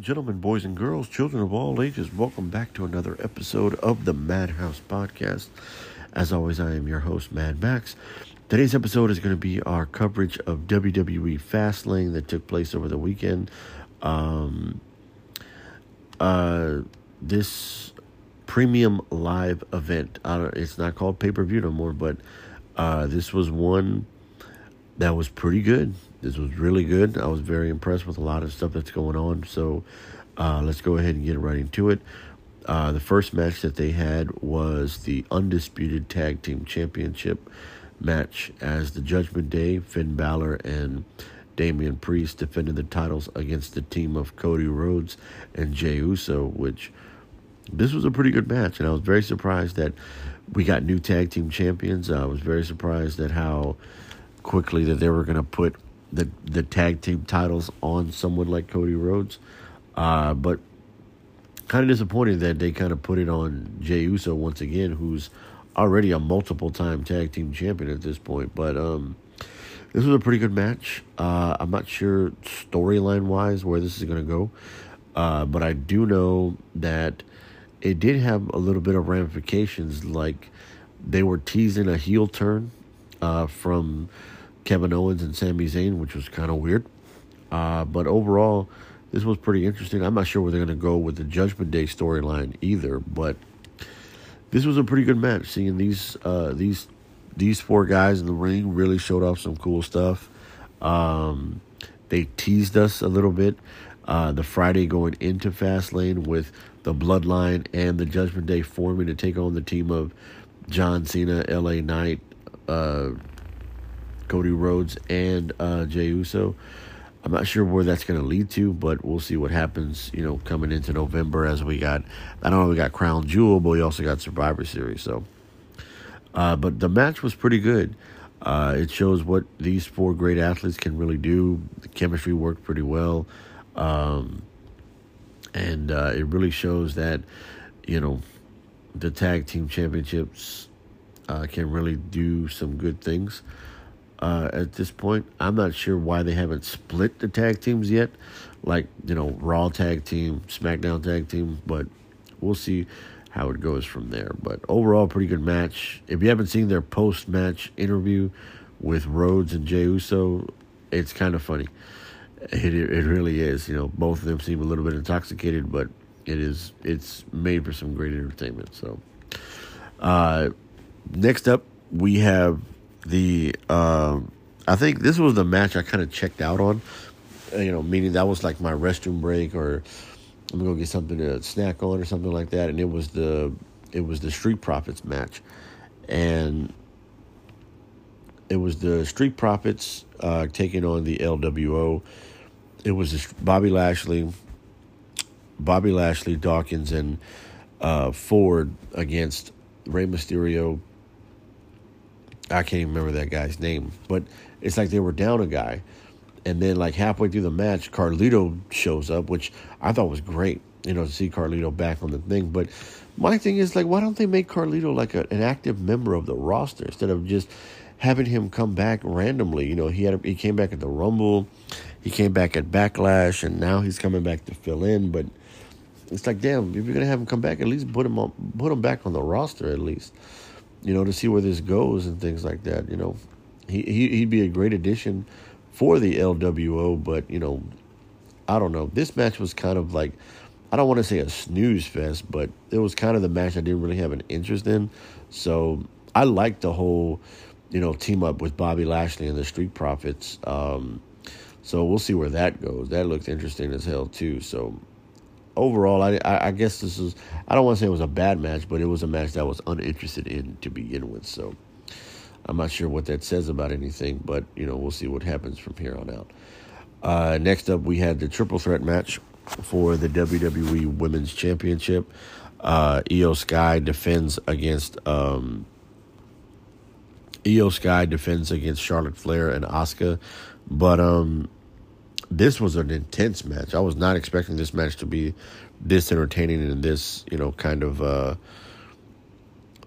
and gentlemen, boys and girls, children of all ages, welcome back to another episode of the Madhouse Podcast. As always, I am your host, Mad Max. Today's episode is going to be our coverage of WWE Fastlane that took place over the weekend. Um, uh, this premium live event, it's not called pay per view no more, but uh, this was one that was pretty good. This was really good. I was very impressed with a lot of stuff that's going on. So uh, let's go ahead and get right into it. Uh, the first match that they had was the Undisputed Tag Team Championship match as the Judgment Day, Finn Balor, and Damian Priest defended the titles against the team of Cody Rhodes and Jey Uso, which this was a pretty good match. And I was very surprised that we got new tag team champions. I was very surprised at how quickly that they were going to put the the tag team titles on someone like Cody Rhodes. Uh, but kind of disappointed that they kind of put it on Jey Uso once again, who's already a multiple time tag team champion at this point. But um, this was a pretty good match. Uh, I'm not sure storyline wise where this is going to go, uh, but I do know that it did have a little bit of ramifications. Like they were teasing a heel turn uh, from Kevin Owens and Sami Zayn, which was kind of weird. Uh, but overall, this was pretty interesting. I'm not sure where they're going to go with the Judgment Day storyline either, but this was a pretty good match. Seeing these uh, these these four guys in the ring really showed off some cool stuff. Um, they teased us a little bit uh, the Friday going into Fastlane with the Bloodline and the Judgment Day forming to take on the team of John Cena, LA Knight, uh, Cody Rhodes, and uh, Jey Uso. I'm not sure where that's going to lead to, but we'll see what happens. You know, coming into November as we got, I don't know, we got Crown Jewel, but we also got Survivor Series. So, uh, but the match was pretty good. Uh, it shows what these four great athletes can really do. The chemistry worked pretty well, um, and uh, it really shows that you know the tag team championships uh, can really do some good things uh, at this point. I'm not sure why they haven't split the tag teams yet, like you know Raw tag team, SmackDown tag team, but we'll see how it goes from there. But overall, pretty good match. If you haven't seen their post match interview with Rhodes and Jey Uso, it's kind of funny. It, it really is. You know, both of them seem a little bit intoxicated, but it is it's made for some great entertainment. So, uh, next up we have the um, I think this was the match I kind of checked out on. Uh, you know, meaning that was like my restroom break, or I'm gonna go get something to snack on, or something like that. And it was the it was the Street Profits match, and it was the Street Profits uh, taking on the LWO. It was Bobby Lashley, Bobby Lashley, Dawkins, and uh, Ford against Rey Mysterio, I can't even remember that guy's name, but it's like they were down a guy, and then like halfway through the match, Carlito shows up, which I thought was great, you know, to see Carlito back on the thing. But my thing is like, why don't they make Carlito like a, an active member of the roster instead of just having him come back randomly? You know, he had a, he came back at the Rumble, he came back at Backlash, and now he's coming back to fill in, but. It's like, damn, if you're gonna have him come back, at least put him on, put him back on the roster at least you know, to see where this goes and things like that. You know, he, he he'd be a great addition for the LWO, but you know, I don't know. This match was kind of like I don't want to say a snooze fest, but it was kind of the match I didn't really have an interest in. So I liked the whole, you know, team up with Bobby Lashley and the Street Profits. Um, so we'll see where that goes. That looked interesting as hell too. So overall, I, I, guess this is I don't want to say it was a bad match, but it was a match that I was uninterested in to begin with. So I'm not sure what that says about anything, but you know we'll see what happens from here on out. Uh, next up, we had the triple threat match for the WWE Women's Championship. Uh, Iyo Sky defends against um, Iyo Sky defends against Charlotte Flair and Asuka, but um, this was an intense match. I was not expecting this match to be this entertaining and this, you know, kind of uh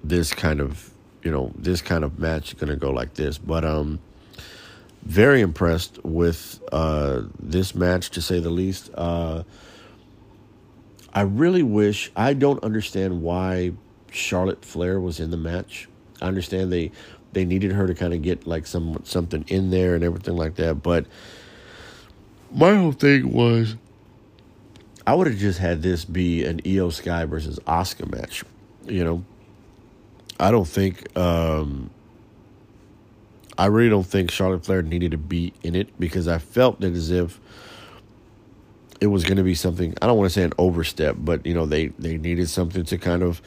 this kind of, you know, this kind of match going to go like this. But um very impressed with uh this match to say the least. Uh I really wish I don't understand why Charlotte Flair was in the match. I understand they they needed her to kind of get like some something in there and everything like that, but my whole thing was I would have just had this be an Iyo Sky versus Asuka match. You know, I don't think um, I really don't think Charlotte Flair needed to be in it because I felt it as if it was going to be something. I don't want to say an overstep, but you know they they needed something to kind of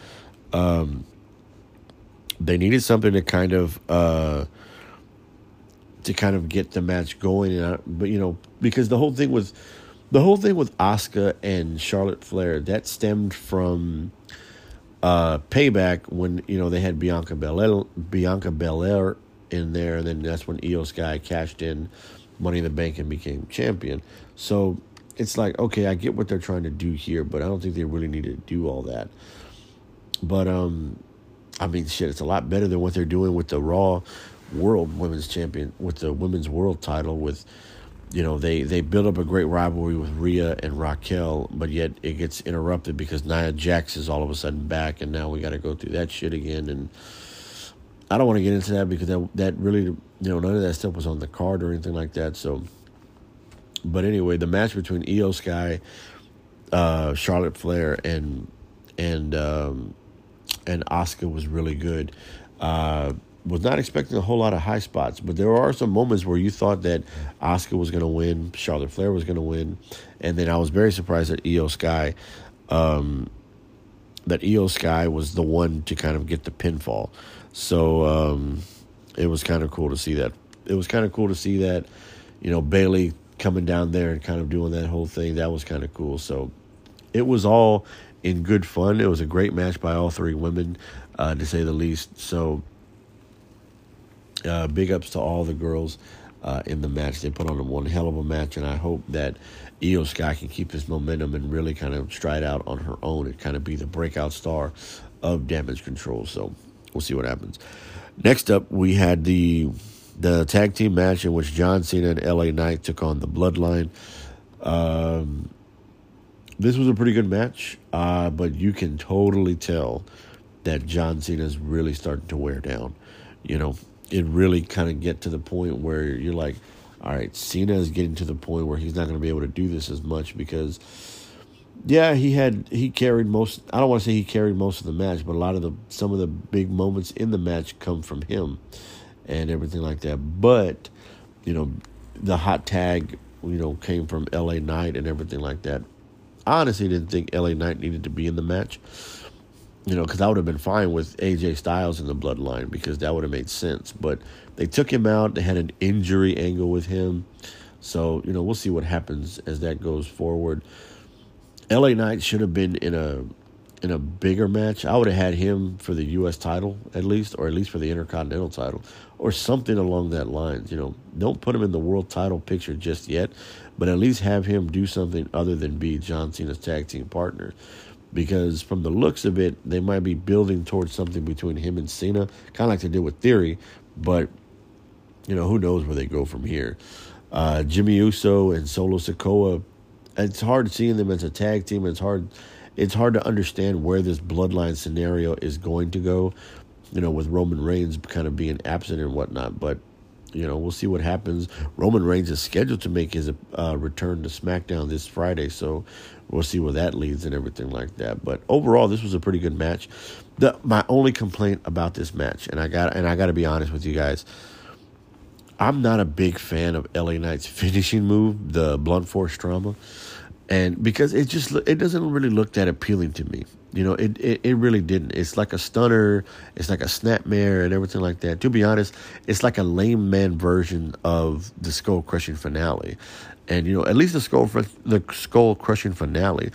um, they needed something to kind of uh, to kind of get the match going. And I, but you know because the whole thing was the whole thing with Asuka and Charlotte Flair that stemmed from uh, payback when you know they had Bianca Belair, Bianca Belair in there, and then that's when Iyo Sky cashed in Money in the Bank and became champion. So it's like okay, I get what they're trying to do here, but I don't think they really need to do all that. But um, I mean, shit, it's a lot better than what they're doing with the Raw World Women's Champion, with the Women's World Title, with you know they they build up a great rivalry with Rhea and Raquel, but yet it gets interrupted because Nia Jax is all of a sudden back, and now we got to go through that shit again. And I don't want to get into that because that that really you know none of that stuff was on the card or anything like that. So, but anyway, the match between Iyo Sky, uh, Charlotte Flair, and and um, and Asuka was really good. Uh, was not expecting a whole lot of high spots, but there are some moments where you thought that Asuka was going to win, Charlotte Flair was going to win, and then I was very surprised that Iyo Sky, um, that Iyo Sky was the one to kind of get the pinfall. So um, it was kind of cool to see that. It was kind of cool to see that, you know, Bayley coming down there and kind of doing that whole thing. That was kind of cool. So it was all in good fun. It was a great match by all three women, uh, to say the least. So uh, big ups to all the girls uh, in the match. They put on one hell of a match, and I hope that Iyo Sky can keep this momentum and really kind of stride out on her own and kind of be the breakout star of Damage Control. So we'll see what happens. Next up, we had the the tag team match in which John Cena and LA Knight took on the Bloodline. Um, this was a pretty good match, uh, but you can totally tell that John Cena is really starting to wear down. You know, it really kind of get to the point where you're like, all right, Cena is getting to the point where he's not going to be able to do this as much because, yeah, he had he carried most. I don't want to say he carried most of the match, but a lot of the some of the big moments in the match come from him, and everything like that. But you know, the hot tag, you know, came from L.A. Knight and everything like that. I honestly didn't think L.A. Knight needed to be in the match you know, because I would have been fine with AJ Styles in the bloodline because that would have made sense. But they took him out. They had an injury angle with him. So, you know, we'll see what happens as that goes forward. LA Knight should have been in a in a bigger match. I would have had him for the US title at least, or at least for the Intercontinental title, or something along that lines. You know, don't put him in the world title picture just yet, but at least have him do something other than be John Cena's tag team partner because from the looks of it, they might be building towards something between him and Cena, kind of like they did with Theory. But you know, who knows where they go from here? Uh, Jimmy Uso and Solo Sikoa. It's hard seeing them as a tag team. It's hard. It's hard to understand where this bloodline scenario is going to go. You know, with Roman Reigns kind of being absent and whatnot. But you know, we'll see what happens. Roman Reigns is scheduled to make his uh, return to SmackDown this Friday, so we'll see where that leads and everything like that. But overall, this was a pretty good match. The, my only complaint about this match, and I got and I got to be honest with you guys, I'm not a big fan of LA Knight's finishing move, the blunt force trauma, and because it just it doesn't really look that appealing to me. You know, it, it, it really didn't. It's like a stunner, it's like a snapmare and everything like that. To be honest, it's like a lame man version of the skull crushing finale. And you know, at least the skull the skull crushing finale,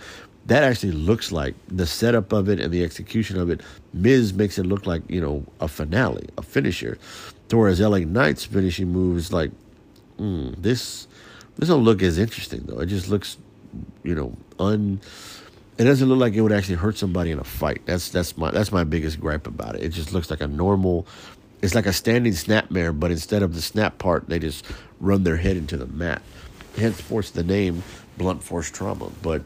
that actually looks like the setup of it and the execution of it. Miz makes it look like you know a finale, a finisher. Whereas LA Knight's finishing move is like, mm, this this don't look as interesting though. It just looks, you know, un. It doesn't look like it would actually hurt somebody in a fight. That's that's my that's my biggest gripe about it. It just looks like a normal. It's like a standing snapmare, but instead of the snap part, they just run their head into the mat henceforth the name blunt force trauma. But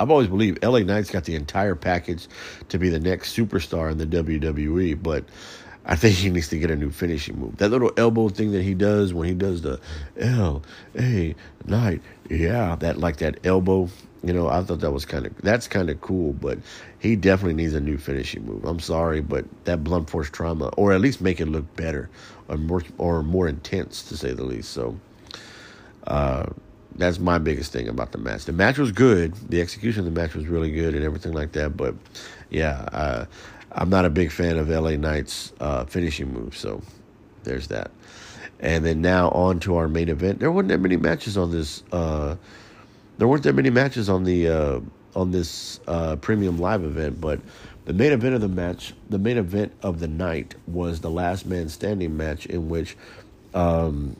I've always believed LA Knight's got the entire package to be the next superstar in the WWE, but I think he needs to get a new finishing move. That little elbow thing that he does when he does the L A Knight, yeah, that like that elbow. You know, I thought that was kind of that's kind of cool, but he definitely needs a new finishing move. I'm sorry, but that blunt force trauma, or at least make it look better, or more or more intense, to say the least. So, uh, that's my biggest thing about the match. The match was good. The execution of the match was really good and everything like that. But yeah, uh, I'm not a big fan of LA Knight's uh, finishing move. So there's that. And then now on to our main event. There weren't that many matches on this. Uh, there weren't that many matches on the uh, on this uh, premium live event, but the main event of the match, the main event of the night, was the last man standing match in which um,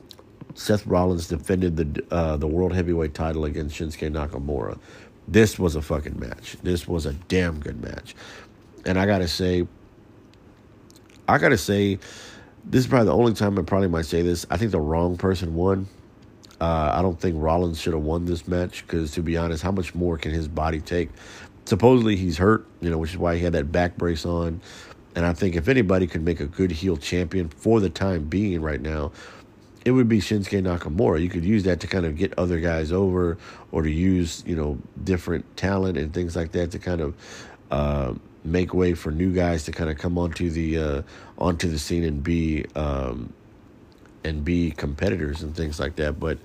Seth Rollins defended the uh, the world heavyweight title against Shinsuke Nakamura. This was a fucking match. This was a damn good match, and I gotta say, I gotta say, this is probably the only time I probably might say this. I think the wrong person won. Uh, I don't think Rollins should have won this match because, to be honest, how much more can his body take? Supposedly he's hurt, you know, which is why he had that back brace on. And I think if anybody could make a good heel champion for the time being right now, it would be Shinsuke Nakamura. You could use that to kind of get other guys over, or to use you know different talent and things like that to kind of uh, make way for new guys to kind of come onto the uh, onto the scene and be um, and be competitors and things like that. But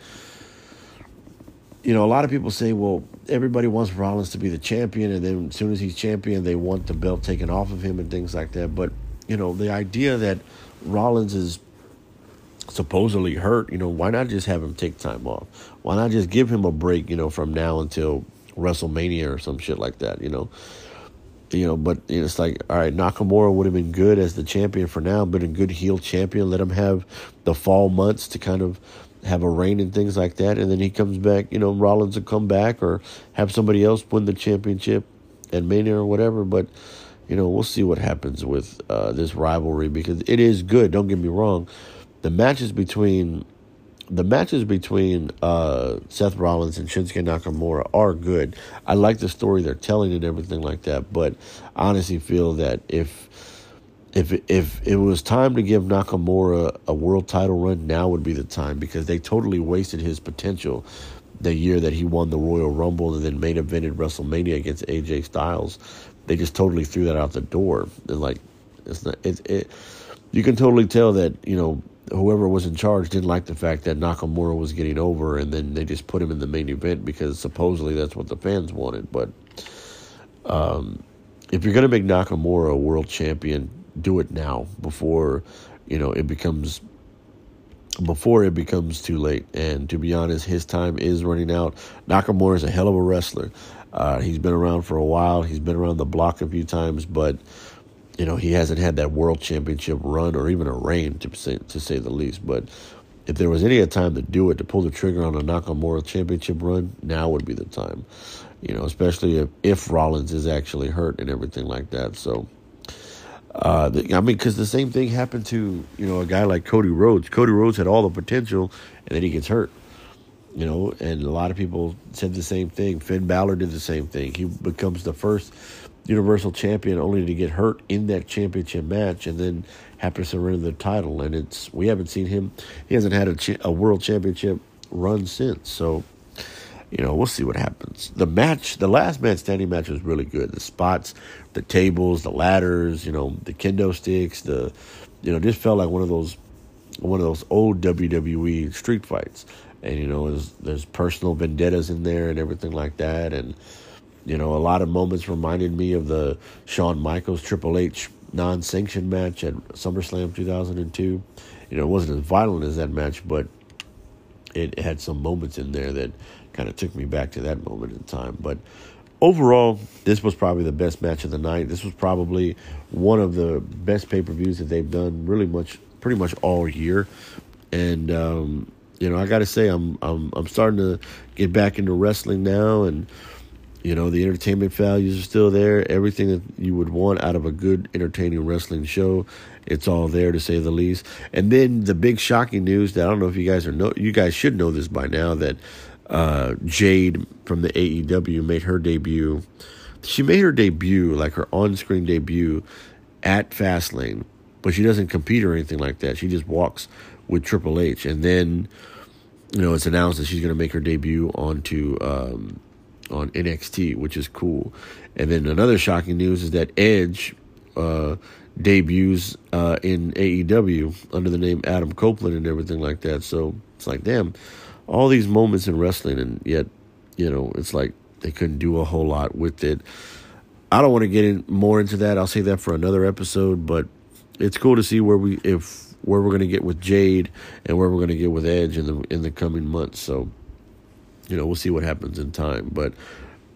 you know, a lot of people say, well, everybody wants Rollins to be the champion, and then as soon as he's champion, they want the belt taken off of him and things like that. But you know, the idea that Rollins is supposedly hurt, you know, why not just have him take time off? Why not just give him a break, you know, from now until WrestleMania or some shit like that, you know? You know, but you know, it's like, all right, Nakamura would have been good as the champion for now, but a good heel champion. Let him have the fall months to kind of have a reign and things like that, and then he comes back. You know, Rollins will come back or have somebody else win the championship at Mania or whatever. But you know, we'll see what happens with uh, this rivalry because it is good. Don't get me wrong the matches between the matches between uh, Seth Rollins and Shinsuke Nakamura are good. I like the story they're telling and everything like that, but I honestly feel that if if if it was time to give Nakamura a world title run, now would be the time because they totally wasted his potential the year that he won the Royal Rumble and then main evented WrestleMania against AJ Styles. They just totally threw that out the door. And like it's not it, it you can totally tell that, you know, whoever was in charge didn't like the fact that Nakamura was getting over, and then they just put him in the main event because supposedly that's what the fans wanted. But um, if you're going to make Nakamura a world champion, do it now before you know it becomes before it becomes too late. And to be honest, his time is running out. Nakamura is a hell of a wrestler. Uh, he's been around for a while. He's been around the block a few times, but you know, he hasn't had that world championship run or even a reign to say, to say the least. But if there was any time to do it, to pull the trigger on a Nakamura championship run, now would be the time. You know, especially if, if Rollins is actually hurt and everything like that. So, uh, the, I mean, because the same thing happened to you know a guy like Cody Rhodes. Cody Rhodes had all the potential, and then he gets hurt. You know, and a lot of people said the same thing. Finn Balor did the same thing. He becomes the first Universal Champion only to get hurt in that championship match and then have to surrender the title. And it's we haven't seen him. He hasn't had a, cha- a world championship run since. So, you know, we'll see what happens. The match, the last man standing match was really good. The spots, the tables, the ladders, you know, the kendo sticks, the, you know, just felt like one of those, one of those old WWE street fights. And you know, there's, there's personal vendettas in there and everything like that. And you know, a lot of moments reminded me of the Shawn Michaels Triple H non sanctioned match at SummerSlam 2002. You know, it wasn't as violent as that match, but it had some moments in there that kind of took me back to that moment in time. But overall, this was probably the best match of the night. This was probably one of the best pay per views that they've done really much, pretty much all year. And, um, you know, I got to say, I'm, I'm, I'm starting to get back into wrestling now and, you know, the entertainment values are still there. Everything that you would want out of a good, entertaining wrestling show, it's all there to say the least. And then the big shocking news that I don't know if you guys are know, you guys should know this by now that uh, Jade from the AEW made her debut. She made her debut, like her on-screen debut, at Fastlane, but she doesn't compete or anything like that. She just walks with Triple H, and then you know it's announced that she's going to make her debut onto um, on NXT, which is cool. And then another shocking news is that Edge uh, debuts uh, in AEW under the name Adam Copeland and everything like that. So it's like, damn, all these moments in wrestling, and yet, you know, it's like they couldn't do a whole lot with it. I don't want to get in more into that. I'll save that for another episode, but it's cool to see where we if where we're going to get with Jade and where we're going to get with Edge in the in the coming months. So you know, we'll see what happens in time. But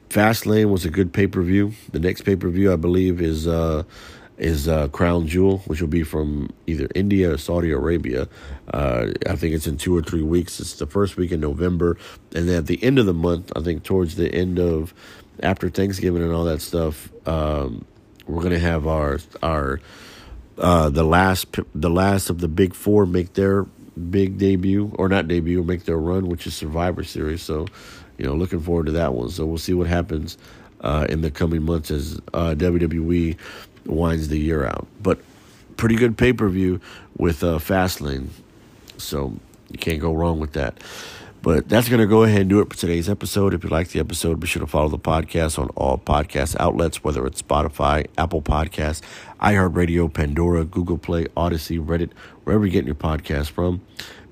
Fastlane was a good pay per view. The next pay per view, I believe, is uh, is uh, Crown Jewel, which will be from either India or Saudi Arabia. Uh, I think it's in two or three weeks. It's the first week in November, and then at the end of the month, I think towards the end of after Thanksgiving and all that stuff, um, we're gonna have our our uh, the last the last of the big four make their big debut or not debut, make their run, which is Survivor Series. So, you know, looking forward to that one. So we'll see what happens uh, in the coming months as uh, WWE winds the year out. But pretty good pay per view with uh, Fastlane. So you can't go wrong with that. But that's going to go ahead and do it for today's episode. If you like the episode, be sure to follow the podcast on all podcast outlets, whether it's Spotify, Apple Podcasts, iHeartRadio, Pandora, Google Play, Odyssey, Reddit, wherever you're getting your podcast from.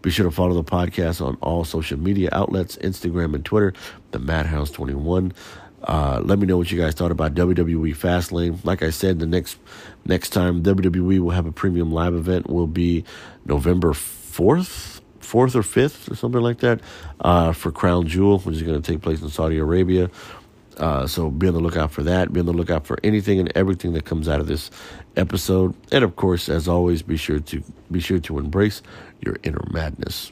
Be sure to follow the podcast on all social media outlets, Instagram and Twitter, the Madhouse21. Uh, let me know what you guys thought about WWE Fastlane. Like I said, the next next time WWE will have a premium live event will be November fourth fourth or fifth or something like that uh, for Crown Jewel, which is going to take place in Saudi Arabia. Uh, so be on the lookout for that. Be on the lookout for anything and everything that comes out of this episode. And of course, as always, be sure to be sure to embrace your inner madness.